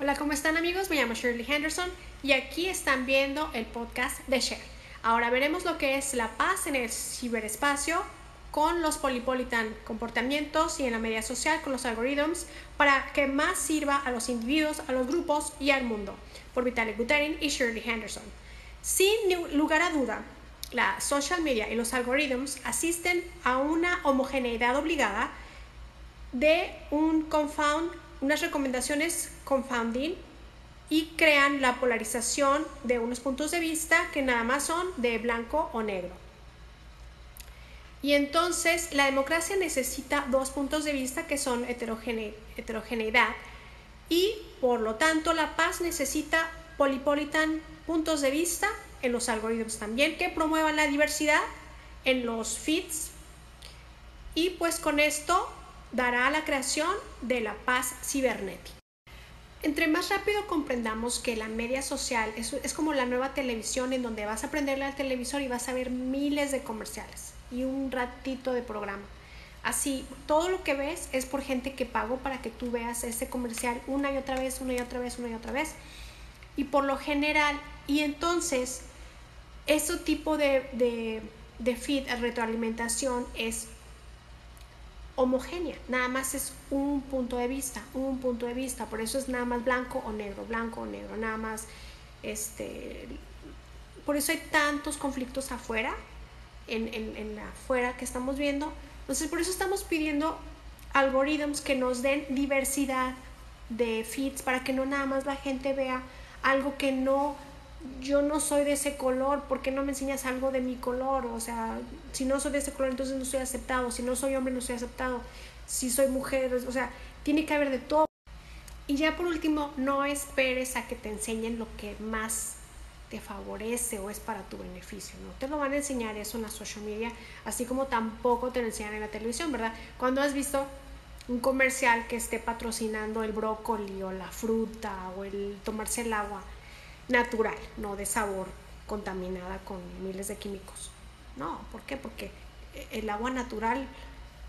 Hola, ¿cómo están amigos? Me llamo Shirley Henderson y aquí están viendo el podcast de Share. Ahora veremos lo que es la paz en el ciberespacio con los polypolitan comportamientos y en la media social con los algoritmos para que más sirva a los individuos, a los grupos y al mundo. Por Vitaly Buterin y Shirley Henderson. Sin lugar a duda, la social media y los algoritmos asisten a una homogeneidad obligada de un confound unas recomendaciones confounding y crean la polarización de unos puntos de vista que nada más son de blanco o negro. Y entonces la democracia necesita dos puntos de vista que son heterogeneidad y por lo tanto la paz necesita polipolitan puntos de vista en los algoritmos también que promuevan la diversidad en los feeds y pues con esto dará a la creación de la paz cibernética. Entre más rápido comprendamos que la media social es, es, como la nueva televisión en donde vas a prenderle al televisor y vas a ver miles de comerciales y un ratito de programa. Así, todo lo que ves es por gente que pagó para que tú veas ese comercial una y otra vez, una y otra vez, una y otra vez. Y por lo general, y entonces, ese tipo de, de, de feed, retroalimentación, es homogénea, nada más es un punto de vista, un punto de vista, por eso es nada más blanco o negro, blanco o negro, nada más, este, por eso hay tantos conflictos afuera, en, en, en afuera que estamos viendo, entonces por eso estamos pidiendo algoritmos que nos den diversidad de feeds para que no nada más la gente vea algo que no yo no soy de ese color, ¿por qué no me enseñas algo de mi color? O sea, si no soy de ese color, entonces no soy aceptado, si no soy hombre, no soy aceptado, si soy mujer, o sea, tiene que haber de todo. Y ya por último, no esperes a que te enseñen lo que más te favorece o es para tu beneficio, ¿no? Te lo van a enseñar eso en la social media, así como tampoco te lo enseñan en la televisión, ¿verdad? Cuando has visto un comercial que esté patrocinando el brócoli o la fruta o el tomarse el agua, natural, no de sabor contaminada con miles de químicos. No, ¿por qué? Porque el agua natural,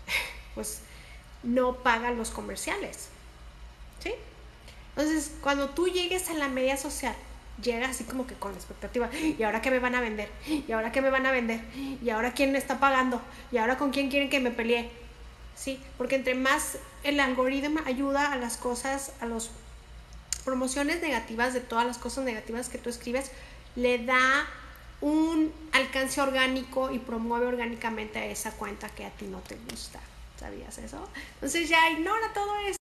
pues, no paga los comerciales. ¿Sí? Entonces, cuando tú llegues a la media social, llega así como que con expectativa. ¿Y ahora qué me van a vender? ¿Y ahora qué me van a vender? ¿Y ahora quién me está pagando? ¿Y ahora con quién quieren que me pelee? Sí, porque entre más el algoritmo ayuda a las cosas, a los promociones negativas de todas las cosas negativas que tú escribes, le da un alcance orgánico y promueve orgánicamente a esa cuenta que a ti no te gusta. ¿Sabías eso? Entonces ya ignora todo eso.